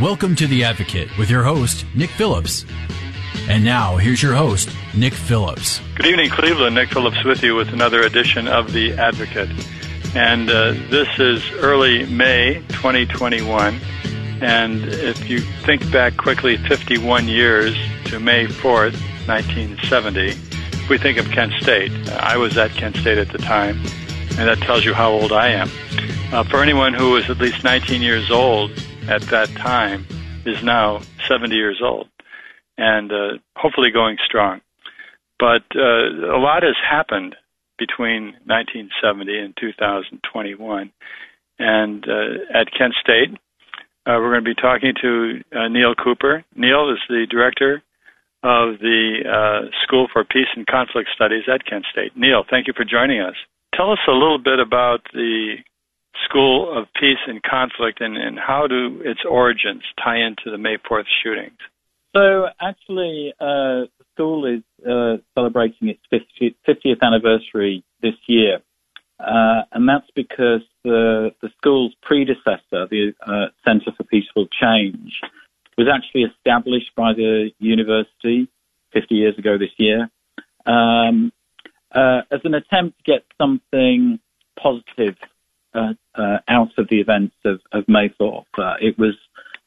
Welcome to The Advocate with your host, Nick Phillips. And now, here's your host, Nick Phillips. Good evening, Cleveland. Nick Phillips with you with another edition of The Advocate. And uh, this is early May 2021. And if you think back quickly 51 years to May 4th, 1970, if we think of Kent State. I was at Kent State at the time, and that tells you how old I am. Uh, for anyone who was at least 19 years old at that time is now 70 years old and uh, hopefully going strong. But uh, a lot has happened between 1970 and 2021. And uh, at Kent State, uh, we're going to be talking to uh, Neil Cooper. Neil is the director of the uh, School for Peace and Conflict Studies at Kent State. Neil, thank you for joining us. Tell us a little bit about the School of Peace and Conflict and, and how do its origins tie into the May 4th shootings? So, actually, uh, the school is uh, celebrating its 50th, 50th, anniversary this year. Uh, and that's because the, the school's predecessor, the uh, Center for Peaceful Change, was actually established by the university 50 years ago this year um, uh, as an attempt to get something positive out of the events of, of May 4th. Uh, it was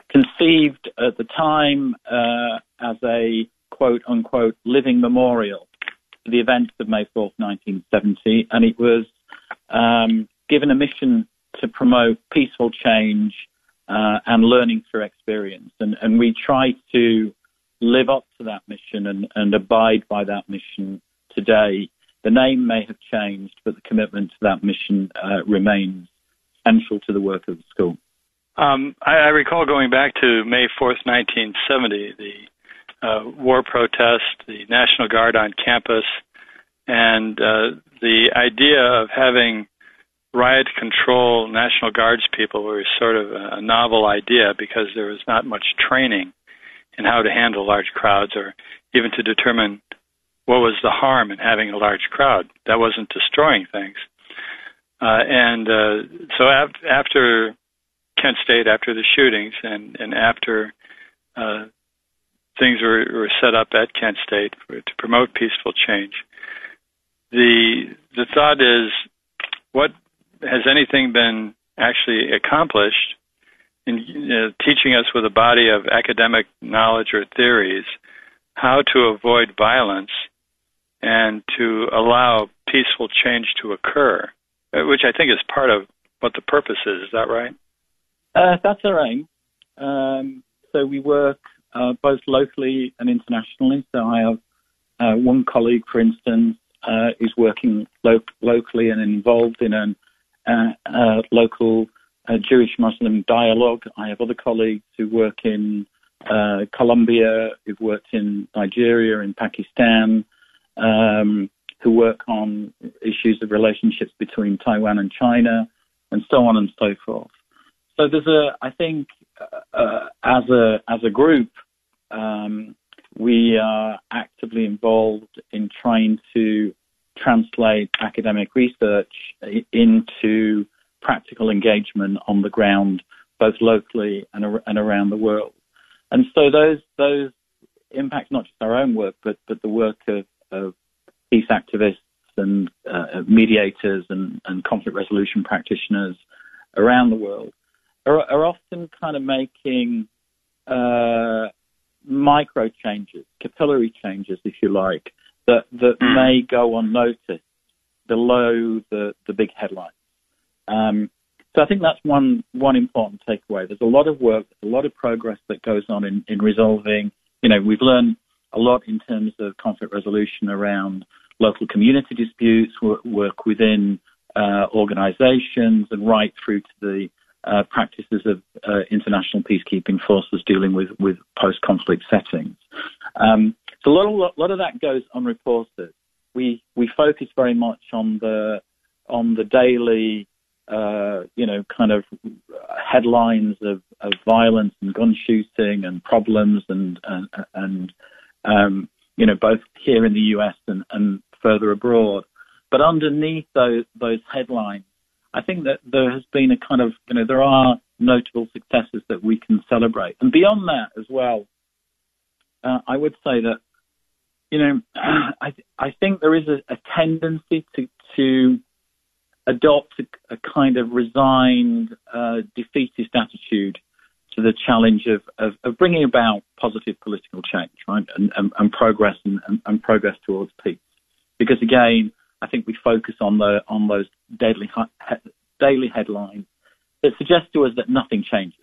conceived at the time uh, as a quote unquote living memorial to the events of May 4th, 1970, and it was um, given a mission to promote peaceful change uh, and learning through experience. And, and we try to live up to that mission and, and abide by that mission today. The name may have changed, but the commitment to that mission uh, remains central to the work of the school. Um, I, I, recall going back to May 4th, 1970, the uh, war protest, the National Guard on campus, and uh, the idea of having riot control National Guards people was sort of a, a novel idea because there was not much training in how to handle large crowds or even to determine what was the harm in having a large crowd. That wasn't destroying things. Uh, and uh, so af- after Kent State, after the shootings, and, and after uh, things were, were set up at Kent State for, to promote peaceful change, the the thought is, what has anything been actually accomplished in teaching us with a body of academic knowledge or theories how to avoid violence and to allow peaceful change to occur, uh, which I think is part of what the purpose is. Is that right? Uh, that's our aim. Um, so we work uh, both locally and internationally. So I have uh, one colleague, for instance, uh, is working lo- locally and involved in a uh, local uh, Jewish Muslim dialogue. I have other colleagues who work in Colombia, who've worked in Nigeria, in Pakistan, um, who work on issues of relationships between Taiwan and China, and so on and so forth. So there's a, I think, uh, as a as a group, um, we are actively involved in trying to translate academic research into practical engagement on the ground, both locally and, and around the world. And so those those impact not just our own work, but but the work of, of peace activists and uh, mediators and, and conflict resolution practitioners around the world are, are often kind of making uh, micro changes, capillary changes, if you like, that that mm. may go unnoticed below the the big headlines. Um, so I think that's one one important takeaway. There's a lot of work, a lot of progress that goes on in, in resolving. You know, we've learned a lot in terms of conflict resolution around local community disputes, work, within uh, organizations, and right through to the uh, practices of uh, international peacekeeping forces dealing with, with post-conflict settings. Um, so a lot, of, a lot of that goes unreported. We we focus very much on the on the daily, uh, you know, kind of headlines of, of violence and gun shooting and problems and and, and um, you know both here in the U.S. and, and further abroad. But underneath those those headlines I think that there has been a kind of, you know, there are notable successes that we can celebrate. And beyond that as well, uh, I would say that, you know, I, I think there is a, a tendency to, to adopt a, a kind of resigned, uh, defeatist attitude to the challenge of, of, of, bringing about positive political change, right, and, and, and progress and, and, progress towards peace. Because again, I think we focus on the on those daily daily headlines that suggest to us that nothing changes.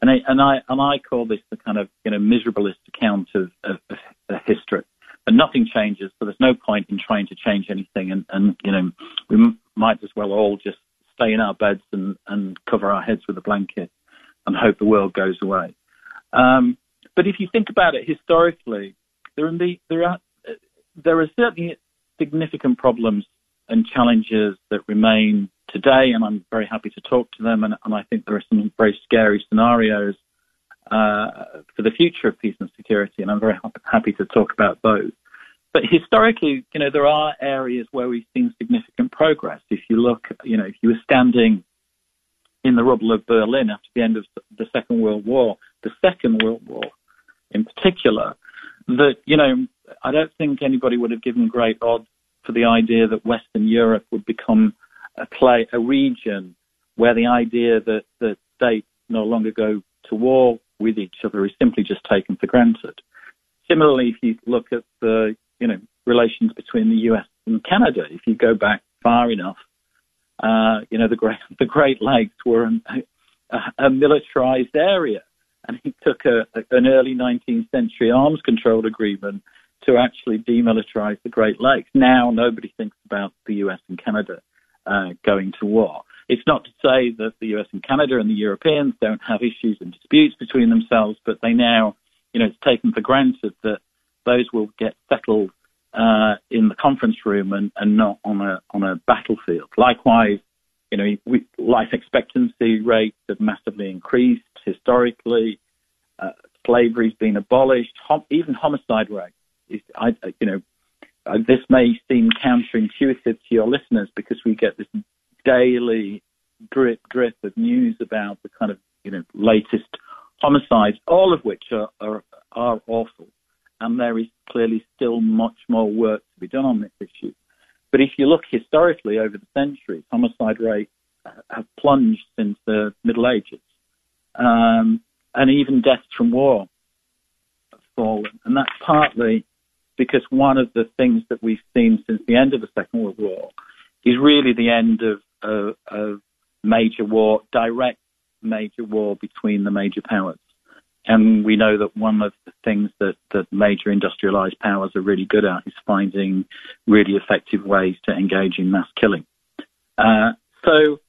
And I, and I and I call this the kind of you know miserabilist account of, of, of history. And nothing changes, so there's no point in trying to change anything. And, and you know we might as well all just stay in our beds and, and cover our heads with a blanket and hope the world goes away. Um, but if you think about it historically, there are, there are there are certainly significant problems and challenges that remain today, and I'm very happy to talk to them. And, and I think there are some very scary scenarios uh, for the future of peace and security, and I'm very happy to talk about those. But historically, you know, there are areas where we've seen significant progress. If you look, you know, if you were standing in the rubble of Berlin after the end of the Second World War, the Second World War in particular, that, you know, I don't think anybody would have given great odds for the idea that Western Europe would become a play, a region where the idea that, that states no longer go to war with each other is simply just taken for granted. Similarly, if you look at the, you know, relations between the US and Canada, if you go back far enough, uh, you know, the Great, the Great Lakes were a, a militarized area. And he took a, an early 19th century arms control agreement to actually demilitarize the Great Lakes. Now nobody thinks about the US and Canada uh, going to war. It's not to say that the US and Canada and the Europeans don't have issues and disputes between themselves, but they now, you know, it's taken for granted that those will get settled uh, in the conference room and, and not on a on a battlefield. Likewise, you know, we, life expectancy rates have massively increased historically. Uh, slavery's been abolished. Hom- even homicide rates I, you know, uh, this may seem counterintuitive to your listeners because we get this daily drip drip of news about the kind of you know latest homicides, all of which are are, are awful, and there is clearly still much more work to be done on this issue. But if you look historically over the centuries, homicide rates have plunged since the Middle Ages, um, and even deaths from war have fallen, and that's partly because one of the things that we've seen since the end of the Second World War is really the end of, of, of major war, direct major war between the major powers. And we know that one of the things that, that major industrialized powers are really good at is finding really effective ways to engage in mass killing. Uh, so,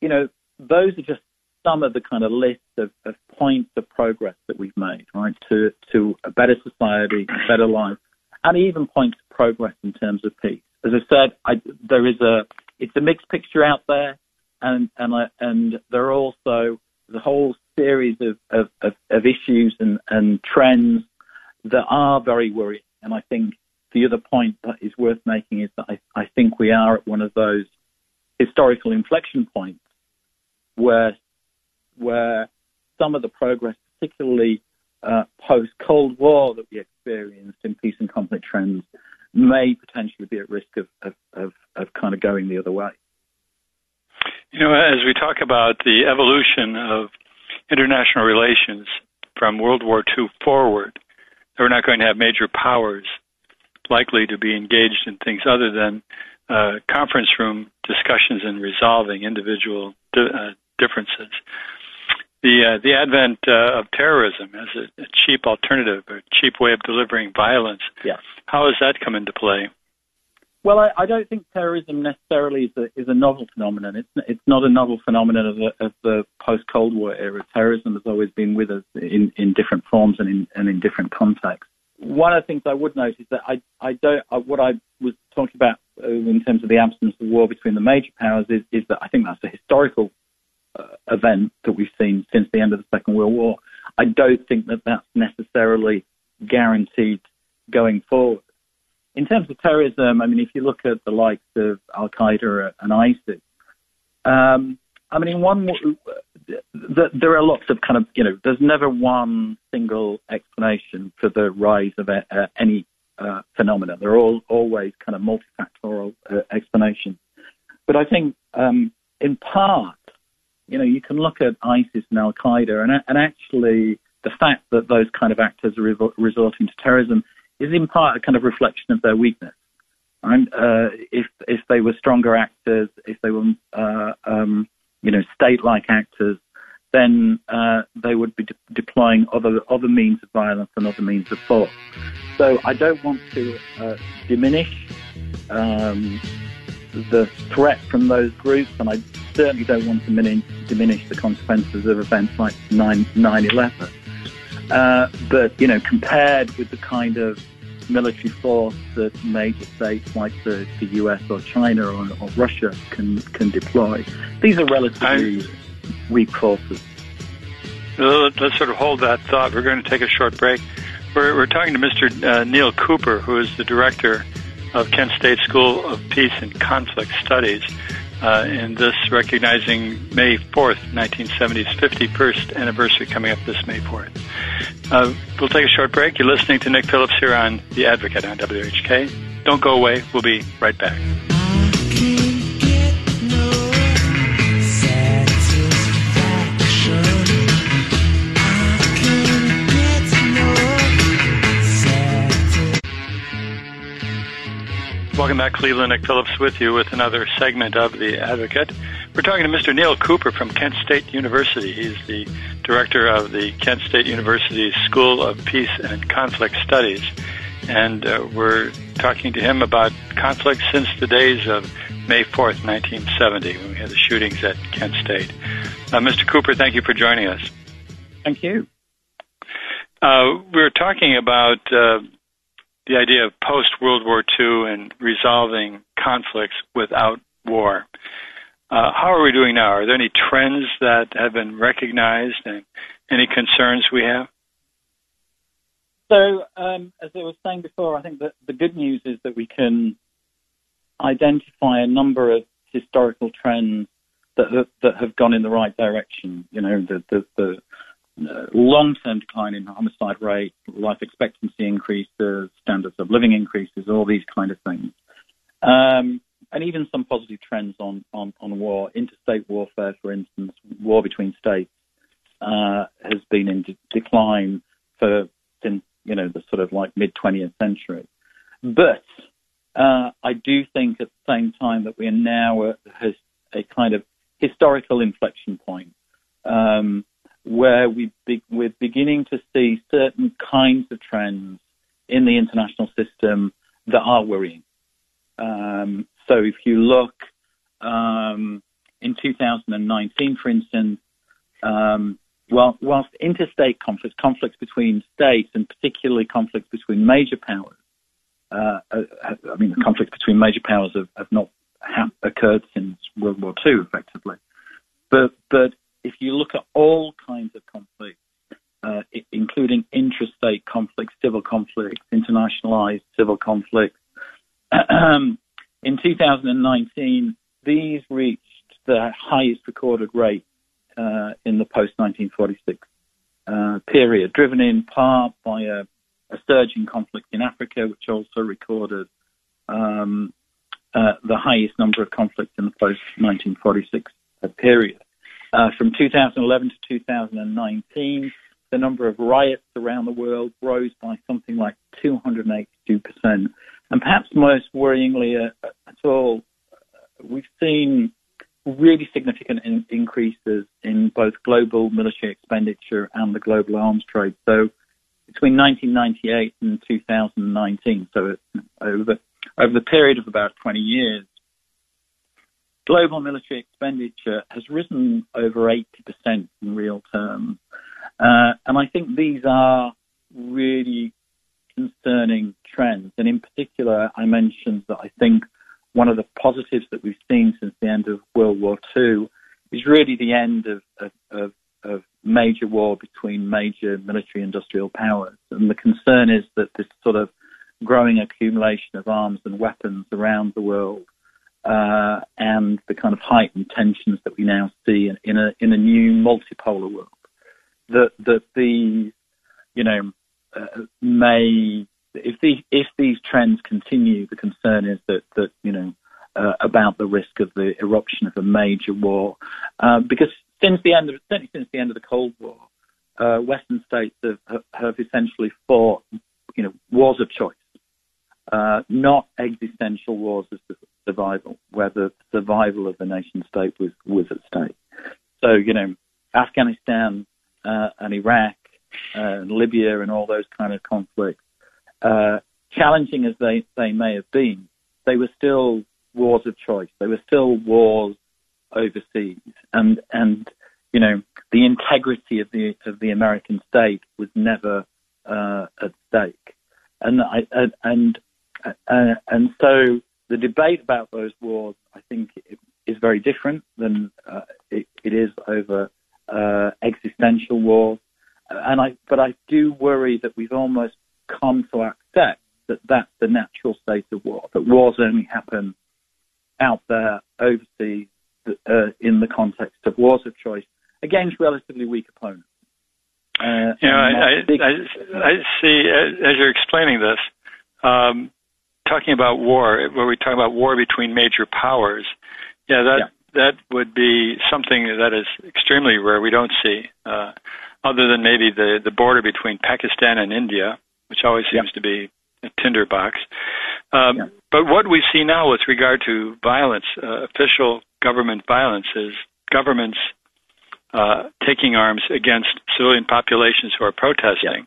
you know, those are just some of the kind of lists of, of points of progress that we've made, right, to, to a better society, a better life, and even points of progress in terms of peace. As I said, I, there is a it's a mixed picture out there, and and I, and there are also the whole series of, of, of, of issues and, and trends that are very worrying. And I think the other point that is worth making is that I, I think we are at one of those historical inflection points where where some of the progress, particularly uh, post Cold War that we experienced in peace and conflict trends may potentially be at risk of, of, of, of kind of going the other way. You know, as we talk about the evolution of international relations from World War II forward, we're not going to have major powers likely to be engaged in things other than uh, conference room discussions and resolving individual di- uh, differences the uh, the advent uh, of terrorism as a, a, cheap alternative, a cheap way of delivering violence. Yeah. How has that come into play? Well, I, I don't think terrorism necessarily is a, is a novel phenomenon. It's it's not a novel phenomenon of the, of the post Cold War era. Terrorism has always been with us in, in different forms and in and in different contexts. One of the things I would note is that I I don't uh, what I was talking about uh, in terms of the absence of war between the major powers is is that I think that's a historical uh, event that we've seen since the end of the Second World War. I don't think that that's necessarily guaranteed going forward in terms of terrorism, I mean, if you look at the likes of Al Qaeda and ISIS, um, I mean, in one, there are lots of kind of, you know, there's never one single explanation for the rise of a, any uh, phenomena. There are all, always kind of multifactorial uh, explanations. But I think, um, in part, you know, you can look at ISIS and Al Qaeda, and, and actually, the fact that those kind of actors are resorting to terrorism is in part a kind of reflection of their weakness. And uh, if if they were stronger actors, if they were uh, um, you know state-like actors, then uh, they would be de- deploying other other means of violence and other means of force. So I don't want to uh, diminish um, the threat from those groups, and I certainly don't want to diminish, diminish the consequences of events like 9 11. Uh, but, you know, compared with the kind of military force that major states like the, the US or China or, or Russia can, can deploy, these are relatively I, weak forces. Let's sort of hold that thought. We're going to take a short break. We're, we're talking to Mr. Uh, Neil Cooper, who is the director of Kent State School of Peace and Conflict Studies uh, in this recognizing May 4th, 1970's 51st anniversary coming up this May 4th. Uh, we'll take a short break. You're listening to Nick Phillips here on The Advocate on WHK. Don't go away. We'll be right back. Welcome back, Cleveland. Nick Phillips with you with another segment of The Advocate. We're talking to Mr. Neil Cooper from Kent State University. He's the director of the Kent State University School of Peace and Conflict Studies. And uh, we're talking to him about conflict since the days of May 4th, 1970, when we had the shootings at Kent State. Uh, Mr. Cooper, thank you for joining us. Thank you. Uh, we're talking about uh, the idea of post World War II and resolving conflicts without war. Uh, how are we doing now? Are there any trends that have been recognized and any concerns we have? So, um, as I was saying before, I think that the good news is that we can identify a number of historical trends that have, that have gone in the right direction. You know, the, the, the long-term decline in homicide rate, life expectancy increases, standards of living increases, all these kind of things. Um, and even some positive trends on, on, on war. Interstate warfare, for instance, war between states, uh, has been in de- decline for since, you know, the sort of like mid 20th century. But uh, I do think at the same time that we are now at a kind of historical inflection point. Um, where we be, we're beginning to see certain kinds of trends in the international system that are worrying. Um, so if you look um, in 2019, for instance, um, well, whilst interstate conflicts, conflicts between states, and particularly conflicts between major powers, uh, uh, I mean, the conflicts between major powers have, have not ha- occurred since World War II, effectively. But but if you look at all kinds of conflicts, uh, including intrastate conflicts, civil conflicts, internationalized civil conflicts, in 2019, these reached the highest recorded rate uh, in the post 1946 uh, period, driven in part by a, a, surge in conflict in Africa, which also recorded um, uh, the highest number of conflicts in the post 1946 period. Uh, from 2011 to 2019, the number of riots around the world rose by something like 282%. And perhaps most worryingly uh, at all, uh, we've seen really significant in- increases in both global military expenditure and the global arms trade. So between 1998 and 2019, so over over the period of about 20 years, global military expenditure has risen over 80% in real terms. Uh, and I think these are really concerning trends. And in particular, I mentioned that I think one of the positives that we've seen since the end of World War II is really the end of, of, of, of major war between major military industrial powers. And the concern is that this sort of growing accumulation of arms and weapons around the world uh, and the kind of heightened tensions that we now see in, in, a in a new multipolar world. That that these, you know, uh, may if these if these trends continue, the concern is that that you know uh, about the risk of the eruption of a major war, uh, because since the end of certainly since the end of the Cold War, uh, Western states have have essentially fought you know wars of choice, uh, not existential wars of survival, where the survival of the nation state was was at stake. So you know Afghanistan uh, and Iraq and Libya and all those kind of conflicts uh, challenging as they, they may have been, they were still wars of choice. They were still wars overseas, and and you know the integrity of the of the American state was never uh, at stake, and I, and uh, and so the debate about those wars, I think, is very different than uh, it, it is over uh, existential wars, and I but I do worry that we've almost come to accept that that's the natural state of war, that wars only happen out there overseas uh, in the context of wars of choice against relatively weak opponents. Uh, you know, I, big, I, I, see, as you're explaining this, um, talking about war, where we talk about war between major powers, yeah, that yeah. that would be something that is extremely rare. We don't see, uh, other than maybe the the border between Pakistan and India, which always seems to be a tinderbox. Um, But what we see now with regard to violence, uh, official government violence, is governments uh, taking arms against civilian populations who are protesting.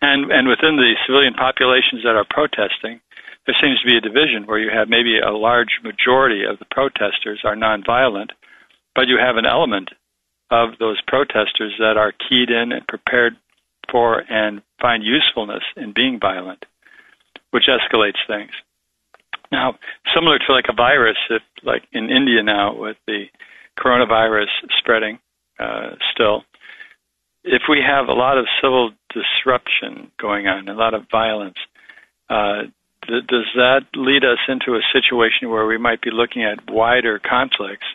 And, and within the civilian populations that are protesting, there seems to be a division where you have maybe a large majority of the protesters are nonviolent, but you have an element of those protesters that are keyed in and prepared for and find usefulness in being violent, which escalates things. Now, similar to like a virus, if like in India now with the coronavirus spreading uh, still, if we have a lot of civil disruption going on, a lot of violence, uh, th- does that lead us into a situation where we might be looking at wider conflicts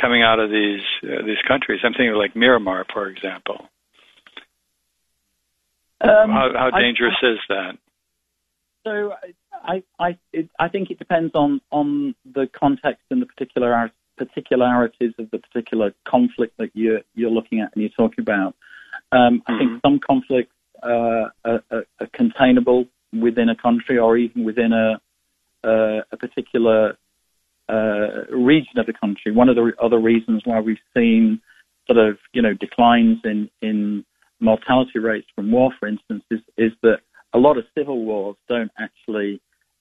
coming out of these uh, these countries? I'm thinking of like Myanmar, for example. Um, how, how, dangerous I, I, is that? So I I it, I think it depends on on the context and the particular particularities of the particular conflict that you're you're looking at and you're talking about. Um, I mm-hmm. think some conflicts uh, are, are, are, containable within a country or even within a uh, a particular uh, region of the country. One of the other reasons why we've seen sort of you know declines in in mortality rates from war, for instance, is, is that a lot of civil wars don't actually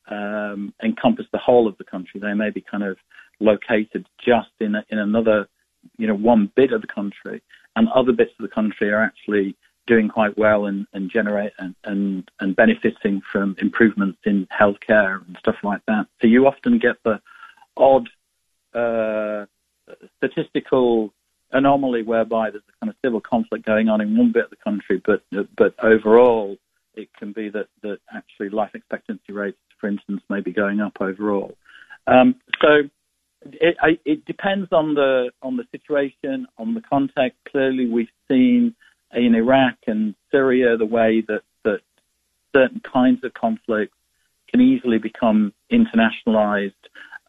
um, encompass the whole of the country. They may be kind of located just in a, in another, you know, one bit of the country, and other bits of the country are actually doing quite well and, and generate and, and, and benefiting from improvements in healthcare and stuff like that. So you often get the odd uh, statistical anomaly whereby there's a kind of civil conflict going on in one bit of the country, but but overall it can be that that actually life expectancy rates, for instance, may be going up overall. Um, so it, it depends on the on the situation, on the context. Clearly, we've seen in Iraq and Syria the way that that certain kinds of conflicts can easily become internationalized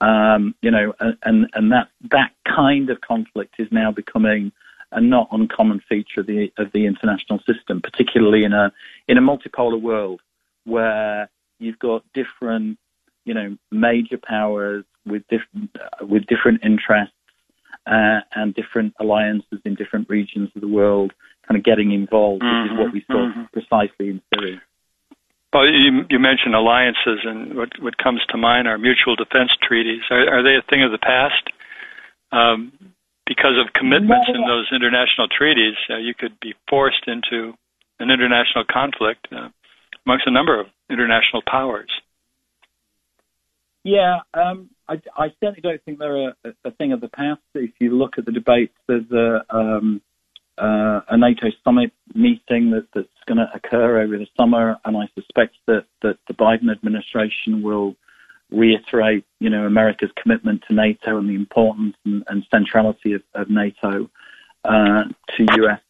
um, you know, and and that that kind of conflict is now becoming a not uncommon feature of the of the international system, particularly in a in a multipolar world where you've got different, you know, major powers with different uh, with different interests uh, and different alliances in different regions of the world, kind of getting involved, mm-hmm, which is what we saw mm-hmm. precisely in Syria. Well, you, you mentioned alliances, and what, what comes to mind are mutual defense treaties. Are, are they a thing of the past? Um, because of commitments in those international treaties, uh, you could be forced into an international conflict uh, amongst a number of international powers. Yeah, um, I, I, certainly don't think they're a, a, thing of the past. If you look at the debates, there's a, um, uh, a NATO summit meeting that, that's going to occur over the summer, and I suspect that, that the Biden administration will reiterate, you know, America's commitment to NATO and the importance and, and centrality of, of NATO uh, to U.S.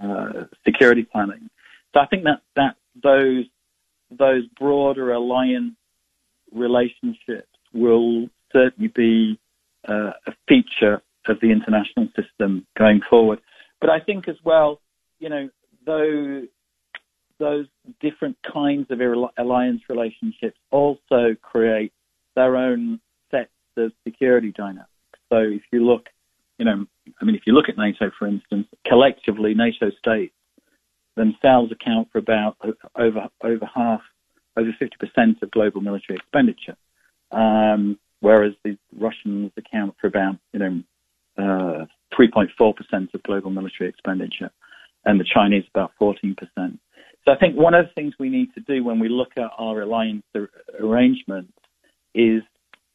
Uh, security planning. So I think that that those those broader alliance relationships will certainly be uh, a feature of the international system going forward. But I think as well, you know, those those different kinds of alliance relationships also create their own sets of security dynamics. So if you look, you know, I mean, if you look at NATO, for instance, collectively, NATO states themselves account for about over over half, over 50% of global military expenditure, um, whereas the Russians account for about, you know, uh, 3.4% of global military expenditure, and the Chinese about 14%. So I think one of the things we need to do when we look at our alliance arrangements is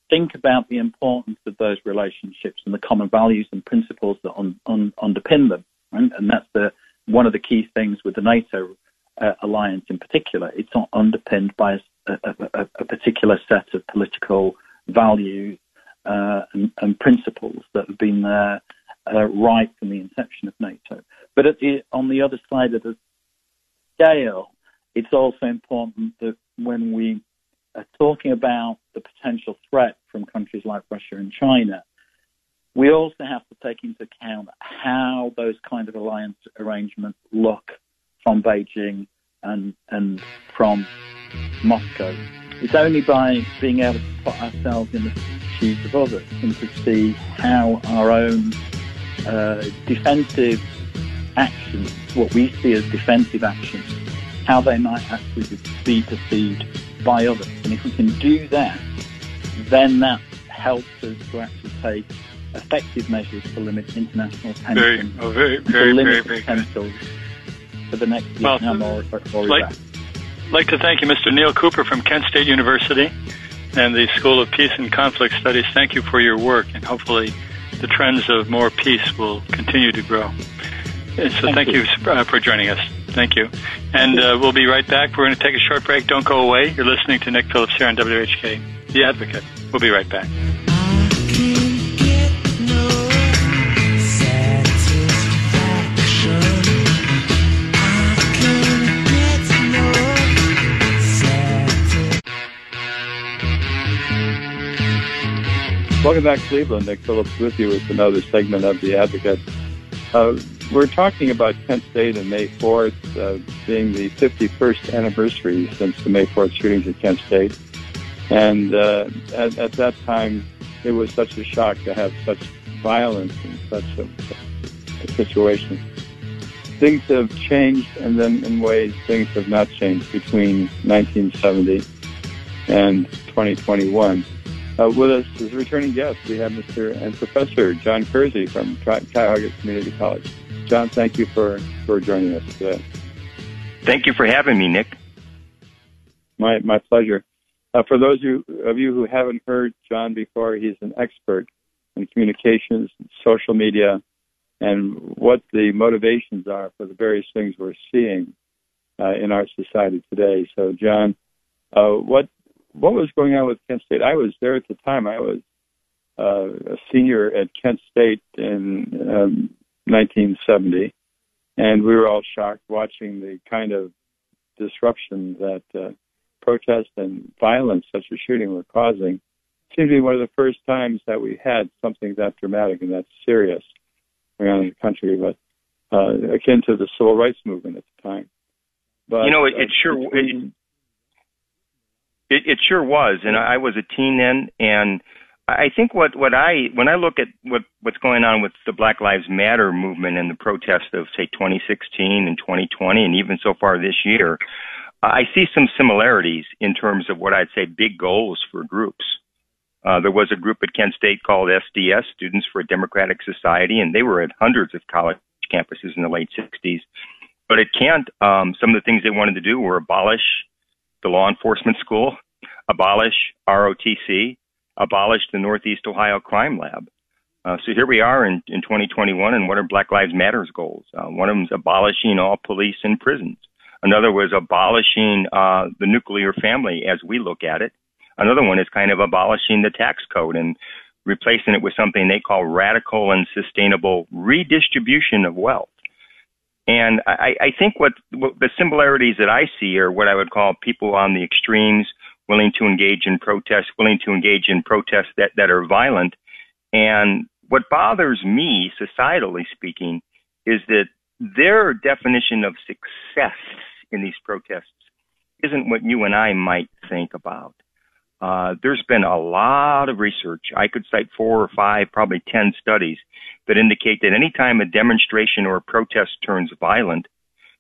think about the importance of those relationships and the common values and principles that un, un, underpin them. Right? And that's the, one of the key things with the NATO uh, alliance in particular. It's not underpinned by a, a, a particular set of political values uh, and, and, principles that have been there uh, right from the inception of NATO. But the, on the other side of the scale, it's also important that when we are talking about the potential threat from countries like Russia and China, we also have to take into account how those kind of alliance arrangements look from Beijing and, and from Moscow. It's only by being able to put ourselves in the shoes of others and to see how our own uh, defensive actions, what we see as defensive actions, how they might actually be perceived by others. And if we can do that, then that helps us to actually take effective measures to limit international tension, very, oh, very, very, to limit very, very, potential for the next Vietnam well, or, or like, like to thank you, Mr. Neil Cooper from Kent State University and the School of Peace and Conflict Studies. Thank you for your work, and hopefully the trends of more peace will continue to grow. So thank, thank you, you uh, for joining us. Thank you. And uh, we'll be right back. We're going to take a short break. Don't go away. You're listening to Nick Phillips here on WHK, The Advocate. We'll be right back. Welcome back Cleveland. Nick Phillips with you with another segment of The Advocate. Uh, we're talking about Kent State and May 4th uh, being the 51st anniversary since the May 4th shootings at Kent State. And uh, at, at, that time, it was such a shock to have such violence in such a, a situation. Things have changed, and then in ways things have not changed between 1970 and 2021. Uh, with us as a returning guest, we have Mr. and Professor John Kersey from Cuyahoga Community College. John, thank you for, for joining us today. Thank you for having me, Nick. My, my pleasure. Uh, for those of you, who haven't heard John before, he's an expert in communications, social media, and what the motivations are for the various things we're seeing uh, in our society today. So, John, uh, what what was going on with Kent State? I was there at the time. I was uh, a senior at Kent State in um, 1970, and we were all shocked watching the kind of disruption that uh, protest and violence such as shooting were causing. It seemed to be one of the first times that we had something that dramatic and that serious around the country, but uh, akin to the civil rights movement at the time. But, you know, it, it uh, sure it, it, it sure was, and I was a teen then, and I think what what I when I look at what what's going on with the Black Lives Matter movement and the protests of say 2016 and 2020 and even so far this year, I see some similarities in terms of what I'd say big goals for groups. Uh, there was a group at Kent State called SDS, Students for a Democratic Society, and they were at hundreds of college campuses in the late 60s. But at Kent, um, some of the things they wanted to do were abolish the law enforcement school, abolish ROTC, abolish the Northeast Ohio Crime Lab. Uh, so here we are in, in 2021, and what are Black Lives Matter's goals? Uh, one of them is abolishing all police and prisons. Another was abolishing uh, the nuclear family as we look at it. Another one is kind of abolishing the tax code and replacing it with something they call radical and sustainable redistribution of wealth. And I, I think what, what the similarities that I see are what I would call people on the extremes willing to engage in protests, willing to engage in protests that, that are violent. And what bothers me, societally speaking, is that their definition of success in these protests isn't what you and I might think about. Uh, there's been a lot of research. I could cite four or five, probably ten studies that indicate that anytime a demonstration or a protest turns violent,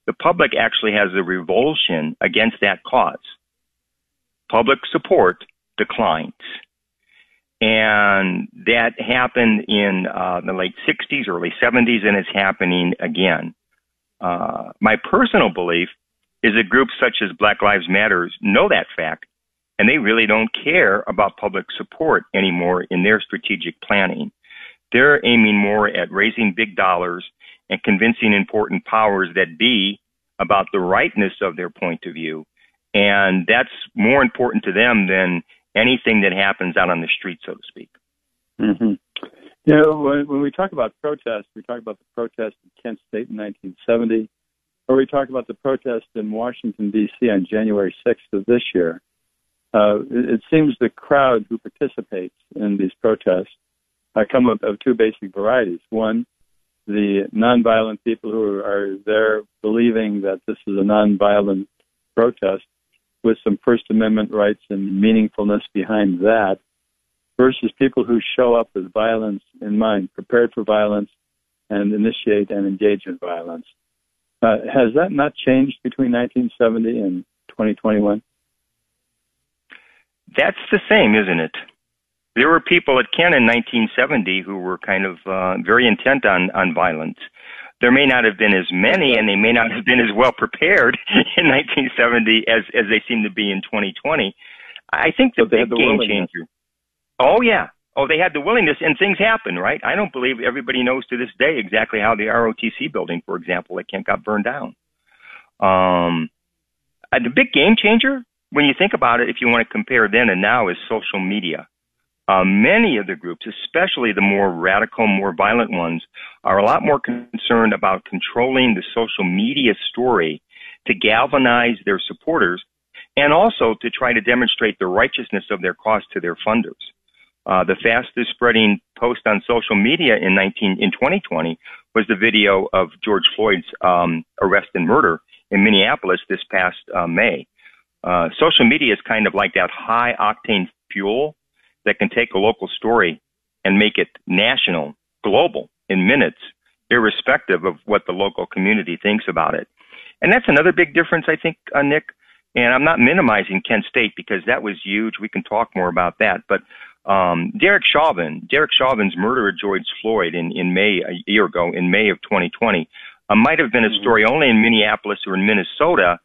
the public actually has a revulsion against that cause. Public support declines. And that happened in uh, the late 60s, early 70s, and it's happening again. Uh, my personal belief is that groups such as Black Lives Matter know that fact, and they really don't care about public support anymore in their strategic planning. They're aiming more at raising big dollars and convincing important powers that be about the rightness of their point of view. And that's more important to them than anything that happens out on the street, so to speak. Mm-hmm. You know, when, when we talk about protests, we talk about the protest in Kent State in 1970, or we talk about the protest in Washington, D.C. on January 6th of this year. Uh, it, it seems the crowd who participates in these protests uh, come of, of two basic varieties. One, the nonviolent people who are there believing that this is a nonviolent protest with some First Amendment rights and meaningfulness behind that, versus people who show up with violence in mind, prepared for violence, and initiate and engage in violence. Uh, has that not changed between 1970 and 2021? That's the same, isn't it? There were people at Kent in 1970 who were kind of uh, very intent on, on violence. There may not have been as many, and they may not have been as well prepared in 1970 as as they seem to be in 2020. I think the big the game changer. Oh yeah, oh they had the willingness, and things happen, right? I don't believe everybody knows to this day exactly how the ROTC building, for example, at Kent got burned down. Um, the big game changer, when you think about it, if you want to compare then and now, is social media. Uh, many of the groups, especially the more radical, more violent ones, are a lot more concerned about controlling the social media story to galvanize their supporters and also to try to demonstrate the righteousness of their cause to their funders. Uh, the fastest spreading post on social media in 19 in 2020 was the video of George Floyd's um, arrest and murder in Minneapolis this past uh, May. Uh, social media is kind of like that high octane fuel that can take a local story and make it national, global in minutes, irrespective of what the local community thinks about it. And that's another big difference, I think, uh, Nick. And I'm not minimizing Kent State because that was huge. We can talk more about that. But um, Derek Chauvin, Derek Chauvin's murder of George Floyd in, in May, a year ago, in May of 2020, uh, might have been a mm-hmm. story only in Minneapolis or in Minnesota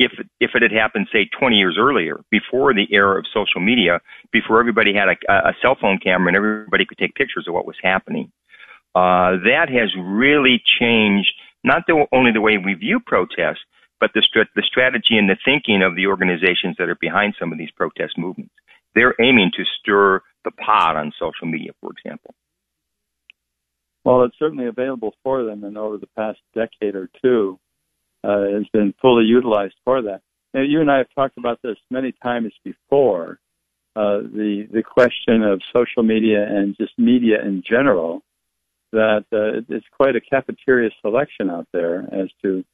if if it had happened, say, 20 years earlier, before the era of social media, before everybody had a, a cell phone camera and everybody could take pictures of what was happening. Uh, that has really changed not the, only the way we view protests, but the, the strategy and the thinking of the organizations that are behind some of these protest movements. They're aiming to stir the pot on social media, for example. Well, it's certainly available for them, and over the past decade or two, uh, has been fully utilized for that. Now, you and I have talked about this many times before. Uh, the the question of social media and just media in general, that uh, it's quite a cafeteria selection out there as to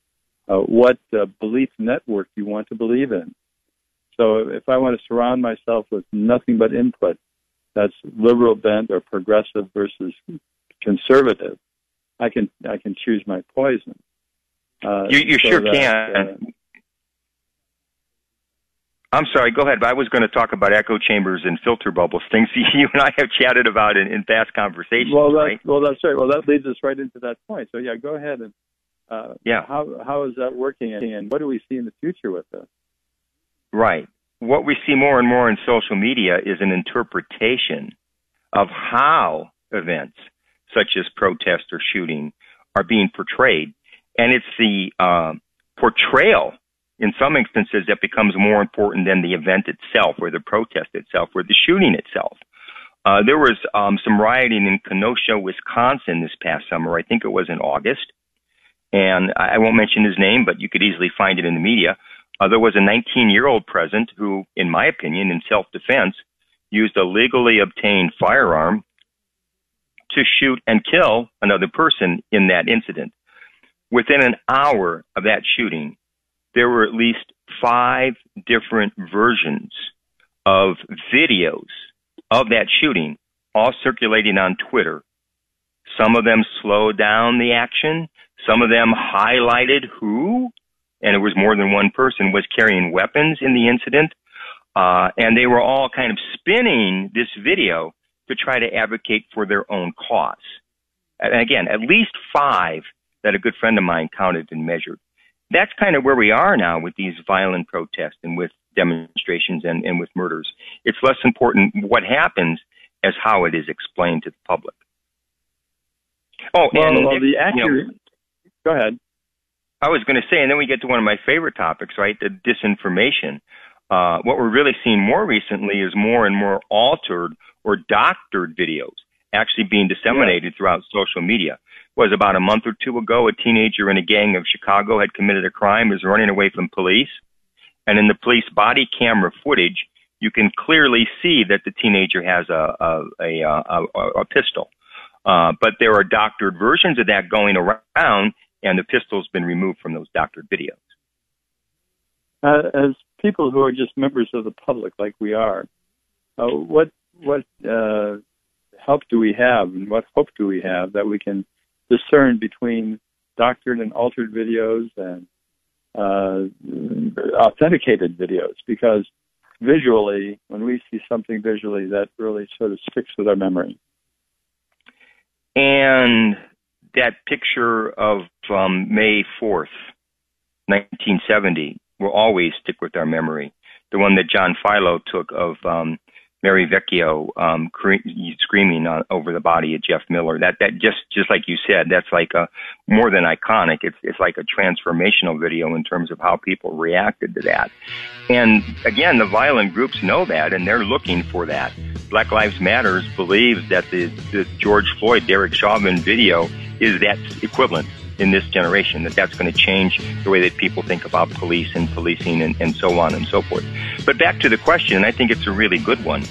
uh, what uh, belief network you want to believe in. So if I want to surround myself with nothing but input that's liberal bent or progressive versus conservative, I can I can choose my poison. Uh, you you so sure that, can. Uh, I'm sorry, go ahead. I was going to talk about echo chambers and filter bubbles, things you and I have chatted about in, in past conversations. Well, that, right? well, that's right. Well, that leads us right into that point. So, yeah, go ahead and uh, yeah. How how is that working, and what do we see in the future with this? Right. What we see more and more in social media is an interpretation of how events such as protest or shooting are being portrayed, and it's the uh, portrayal in some instances that becomes more important than the event itself or the protest itself or the shooting itself. Uh, there was um, some rioting in Kenosha, Wisconsin this past summer. I think it was in August. And I won't mention his name, but you could easily find it in the media. Uh, there was a 19 year old present who, in my opinion, in self defense, used a legally obtained firearm to shoot and kill another person in that incident. Within an hour of that shooting, there were at least five different versions of videos of that shooting, all circulating on Twitter. Some of them slowed down the action. Some of them highlighted who, and it was more than one person, was carrying weapons in the incident. Uh, and they were all kind of spinning this video to try to advocate for their own cause. And again, at least five that a good friend of mine counted and measured that's kind of where we are now with these violent protests and with demonstrations and, and with murders. It's less important what happens as how it is explained to the public. Oh, well, and well, the accurate. You know, go ahead. I was going to say, and then we get to one of my favorite topics, right? The disinformation. Uh, what we're really seeing more recently is more and more altered or doctored videos actually being disseminated yeah. throughout social media was about a month or two ago, a teenager in a gang of Chicago had committed a crime, was running away from police. And in the police body camera footage, you can clearly see that the teenager has a, a, a, a, a pistol. Uh, but there are doctored versions of that going around, and the pistol's been removed from those doctored videos. Uh, as people who are just members of the public, like we are, uh, what what uh, help do we have, and what hope do we have that we can discern between doctored and altered videos and uh, authenticated videos because visually, when we see something visually, that really sort of sticks with our memory. And that picture of um, May 4th, 1970, will always stick with our memory. The one that John Filo took of um, Mary Vecchio um, cre- screaming on, over the body of Jeff Miller. That that just just like you said, that's like a more than iconic. It's it's like a transformational video in terms of how people reacted to that. And again, the violent groups know that, and they're looking for that. Black Lives Matters believes that the, the George Floyd, Derek Chauvin video is that equivalent in this generation, that that's going to change the way that people think about police and policing and, and so on and so forth. But back to the question, I think it's a really good one.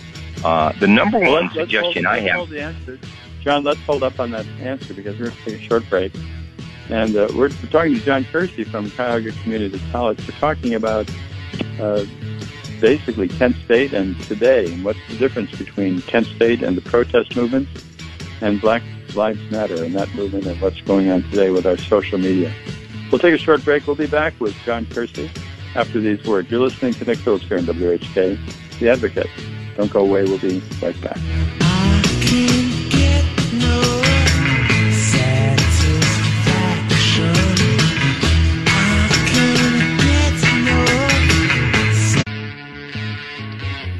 Uh, the number one let's, suggestion let's hold, I have. John, let's hold up on that answer because we're going to take a short break. And uh, we're, we're, talking to John Kersey from Cuyahoga Community College. We're talking about uh, basically Kent State and today, and what's the difference between Kent State and the protest movement and Black Lives Matter and that movement and what's going on today with our social media. We'll take a short break. We'll be back with John Kersey after these words. You're listening to Nick Phillips here on WHK, The Advocate. Don't go away. We'll be right back.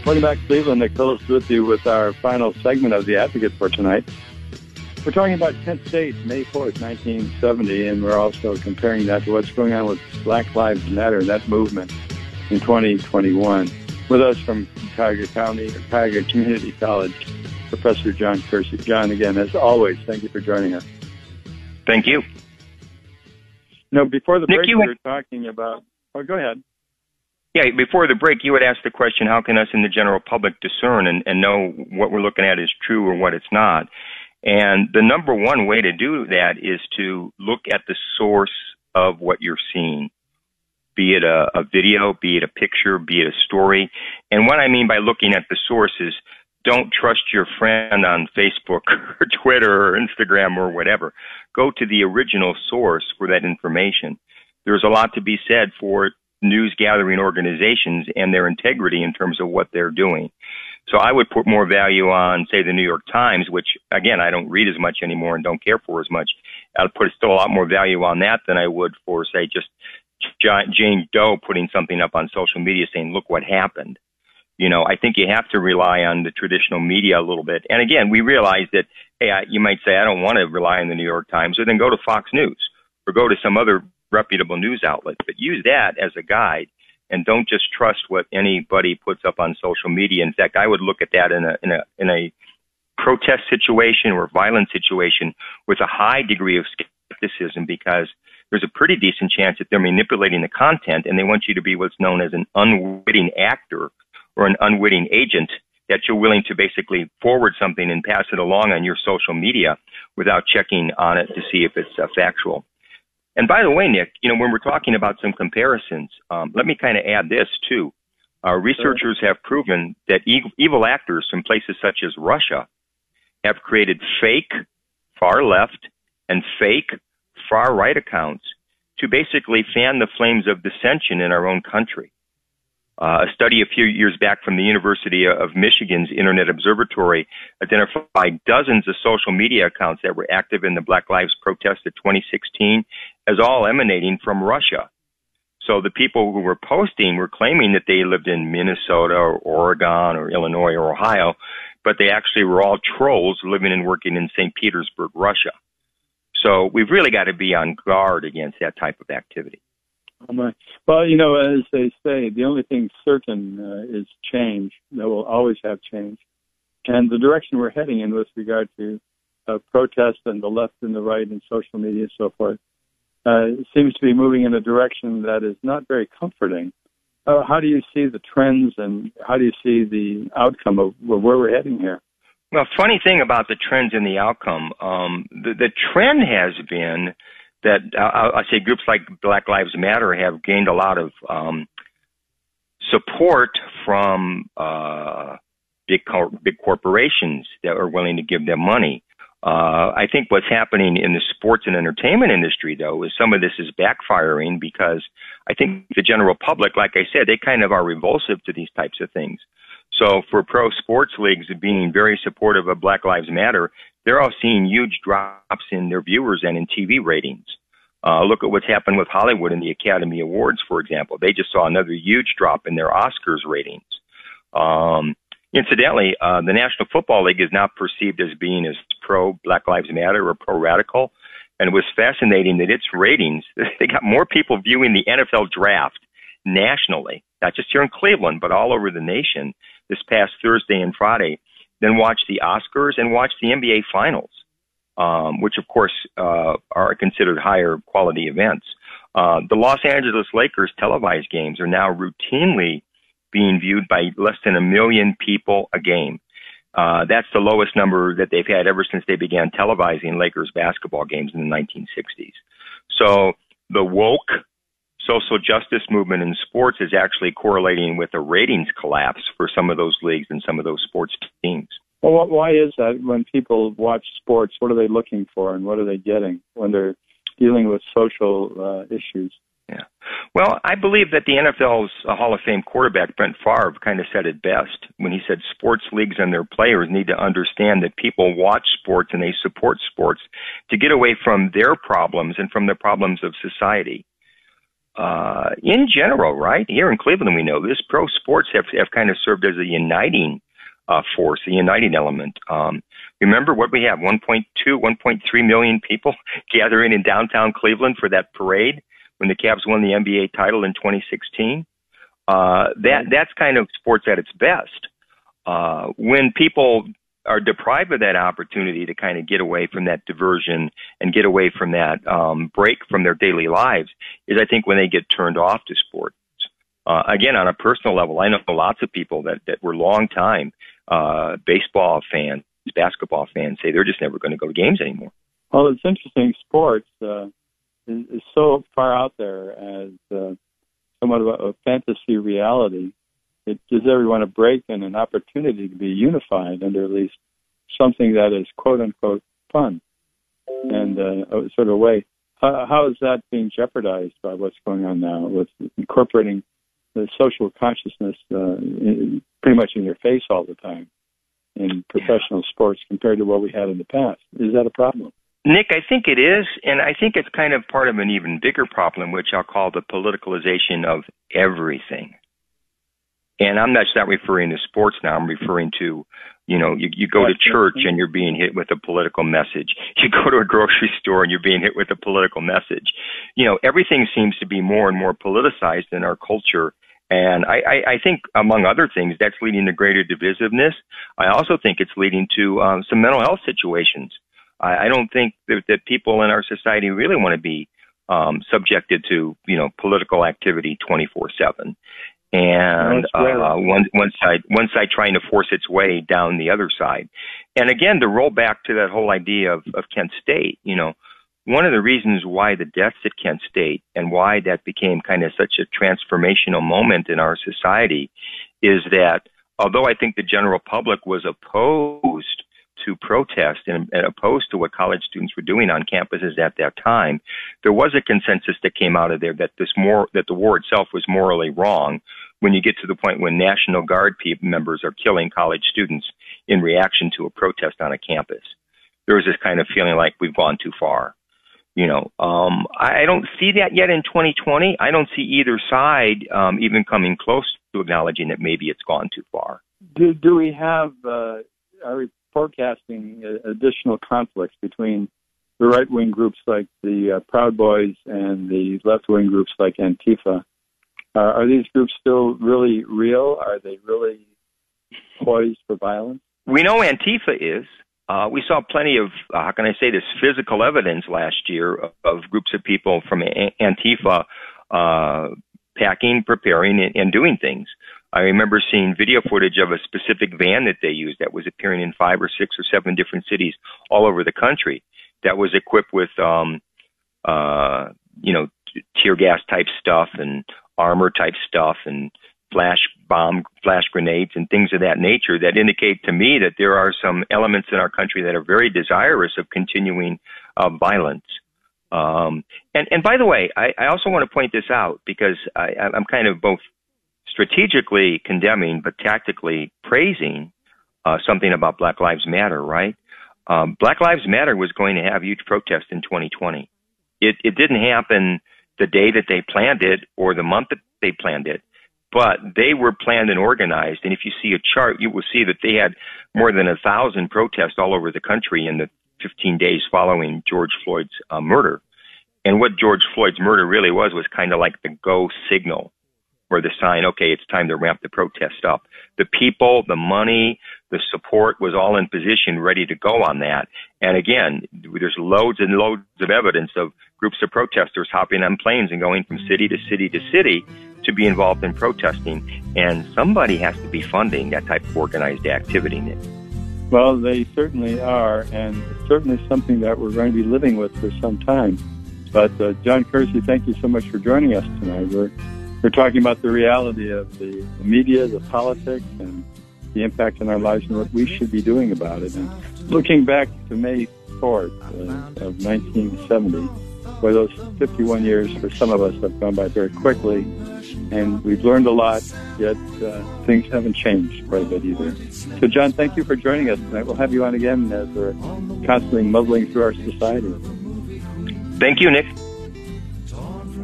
Welcome back, Cleveland. Nick Phillips with you with our final segment of The Advocate for tonight. We're talking about Kent State, May 4th, 1970, and we're also comparing that to what's going on with Black Lives Matter, that movement in 2021. With us from Cuyahoga County, or Cuyahoga Community College, Professor John Kersey. John, again, as always, thank you for joining us. Thank you. No, before the Nick, break, we were talking about. Oh, go ahead. Yeah, before the break, you had asked the question, how can us in the general public discern and, and know what we're looking at is true or what it's not? And the number one way to do that is to look at the source of what you're seeing, be it a, a video, be it a picture, be it a story. And what I mean by looking at the source is don't trust your friend on Facebook or Twitter or Instagram or whatever. Go to the original source for that information. There's a lot to be said for news gathering organizations and their integrity in terms of what they're doing. So I would put more value on, say, the New York Times, which again I don't read as much anymore and don't care for as much. I'd put still a lot more value on that than I would for, say, just Jane Doe putting something up on social media saying, "Look what happened." You know, I think you have to rely on the traditional media a little bit. And again, we realize that, hey, I, you might say, I don't want to rely on the New York Times, or then go to Fox News or go to some other reputable news outlet, but use that as a guide and don't just trust what anybody puts up on social media. In fact, I would look at that in a in a in a protest situation or violent situation with a high degree of skepticism because there's a pretty decent chance that they're manipulating the content and they want you to be what's known as an unwitting actor or an unwitting agent that you're willing to basically forward something and pass it along on your social media without checking on it to see if it's uh, factual. And by the way, Nick, you know, when we're talking about some comparisons, um, let me kind of add this too. Our researchers have proven that evil actors from places such as Russia have created fake far left and fake far right accounts to basically fan the flames of dissension in our own country. Uh, a study a few years back from the University of Michigan's Internet Observatory identified dozens of social media accounts that were active in the Black Lives protest of 2016 as all emanating from Russia. So the people who were posting were claiming that they lived in Minnesota or Oregon or Illinois or Ohio, but they actually were all trolls living and working in St. Petersburg, Russia. So we've really got to be on guard against that type of activity. Well, you know, as they say, the only thing certain uh, is change. That will always have change, and the direction we're heading in with regard to uh, protest and the left and the right and social media and so forth uh, seems to be moving in a direction that is not very comforting. Uh, how do you see the trends, and how do you see the outcome of where we're heading here? Well, funny thing about the trends and the outcome, um, the, the trend has been that uh, I say groups like Black Lives Matter have gained a lot of um, support from uh, big cor- big corporations that are willing to give them money. Uh, I think what's happening in the sports and entertainment industry, though, is some of this is backfiring because I think the general public, like I said, they kind of are revulsive to these types of things. So for pro sports leagues being very supportive of Black Lives Matter, they're all seeing huge drops in their viewers and in TV ratings. Uh, look at what's happened with Hollywood and the Academy Awards, for example. They just saw another huge drop in their Oscars ratings. Um, incidentally, uh, the National Football League is now perceived as being as pro Black Lives Matter or pro radical. And it was fascinating that its ratings, they got more people viewing the NFL draft nationally, not just here in Cleveland, but all over the nation this past Thursday and Friday, then watch the Oscars and watch the NBA Finals um, which of course uh, are considered higher quality events. Uh, the Los Angeles Lakers televised games are now routinely being viewed by less than a million people a game. Uh, that's the lowest number that they've had ever since they began televising Lakers basketball games in the 1960s. So the woke social justice movement in sports is actually correlating with a ratings collapse for some of those leagues and some of those sports teams. Well, why is that? When people watch sports, what are they looking for, and what are they getting when they're dealing with social uh, issues? Yeah. Well, I believe that the NFL's uh, Hall of Fame quarterback Brent Favre kind of said it best when he said sports leagues and their players need to understand that people watch sports and they support sports to get away from their problems and from the problems of society. Uh, in general, right here in Cleveland, we know this pro sports have have kind of served as a uniting uh, force, the uniting element. Um, remember what we have 1.2, 1.3 million people gathering in downtown Cleveland for that parade when the Cavs won the NBA title in 2016. Uh, that that's kind of sports at its best. Uh, when people are deprived of that opportunity to kind of get away from that diversion and get away from that um, break from their daily lives, is I think when they get turned off to sports. Uh, again, on a personal level, I know lots of people that that were long time uh, baseball fans, basketball fans say they're just never going to go to games anymore. Well, it's interesting. Sports uh, is, is so far out there as uh, somewhat of a, a fantasy reality. It gives everyone a break and an opportunity to be unified under at least something that is quote unquote fun and uh, sort of a way Uh, how is that being jeopardized by what's going on now with incorporating the social consciousness uh, in, pretty much in your face all the time in professional yeah. sports compared to what we had in the past? Is that a problem? Nick, I think it is, and I think it's kind of part of an even bigger problem, which I'll call the politicalization of everything. And I'm not just not referring to sports now. I'm referring to, you know, you, you go to church and you're being hit with a political message. You go to a grocery store and you're being hit with a political message. You know, everything seems to be more and more politicized in our culture. And I, I, I think, among other things, that's leading to greater divisiveness. I also think it's leading to um, some mental health situations I, I don't think that, that people in our society really want to be um, subjected to you know political activity 24 seven and uh, one one side one side trying to force its way down the other side. And again, to roll back to that whole idea of, of Kent State, you know, one of the reasons why the deaths at Kent State and why that became kind of such a transformational moment in our society is that although I think the general public was opposed to protest and, and opposed to what college students were doing on campuses at that time, there was a consensus that came out of there that this more that the war itself was morally wrong. When you get to the point when National Guard members are killing college students in reaction to a protest on a campus, there was this kind of feeling like we've gone too far. You know, um, I don't see that yet in 2020. I don't see either side um, even coming close to acknowledging that maybe it's gone too far. Do, do we have uh, are we forecasting uh, additional conflicts between the right wing groups like the uh, Proud Boys and the left wing groups like Antifa. Uh, are these groups still really real? Are they really poised for violence? We know Antifa is. Uh, we saw plenty of, uh, how can I say this, physical evidence last year of, of groups of people from Antifa uh, packing, preparing, and, and doing things. I remember seeing video footage of a specific van that they used that was appearing in five or six or seven different cities all over the country that was equipped with, um, uh, you know, tear gas type stuff and armor type stuff and flash bomb, flash grenades and things of that nature that indicate to me that there are some elements in our country that are very desirous of continuing uh, violence. Um, and, and by the way, I, I also want to point this out because I, I'm kind of both strategically condemning but tactically praising uh, something about Black Lives Matter, right? Um, Black Lives Matter was going to have huge protest in 2020. It, it didn't happen the day that they planned it or the month that they planned it, but they were planned and organized. And if you see a chart, you will see that they had more than a thousand protests all over the country in the 15 days following George Floyd's uh, murder. And what George Floyd's murder really was was kind of like the go signal or the sign, okay, it's time to ramp the protest up. The people, the money, the support was all in position, ready to go on that. And again, there's loads and loads of evidence of groups of protesters hopping on planes and going from city to city to city to be involved in protesting. And somebody has to be funding that type of organized activity, Well, they certainly are, and it's certainly something that we're going to be living with for some time. But uh, John Kersey, thank you so much for joining us tonight. We're we're talking about the reality of the, media, the politics, and the impact on our lives and what we should be doing about it. And looking back to May 4th uh, of 1970, where those 51 years for some of us have gone by very quickly, and we've learned a lot, yet uh, things haven't changed quite a bit either. So, John, thank you for joining us tonight. We'll have you on again as we're constantly muddling through our society. Thank you, Nick.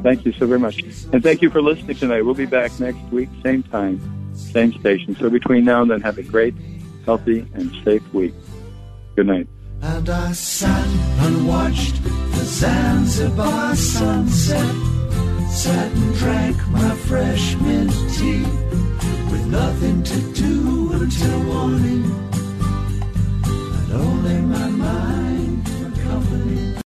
Thank you so very much. And thank you for listening tonight. We'll be back next week, same time, same station. So between now and then, have a great, healthy, and safe week. Good night. And I sat and watched the Zanzibar sunset. Sat and drank my fresh mint tea with nothing to do until morning. And only my mind.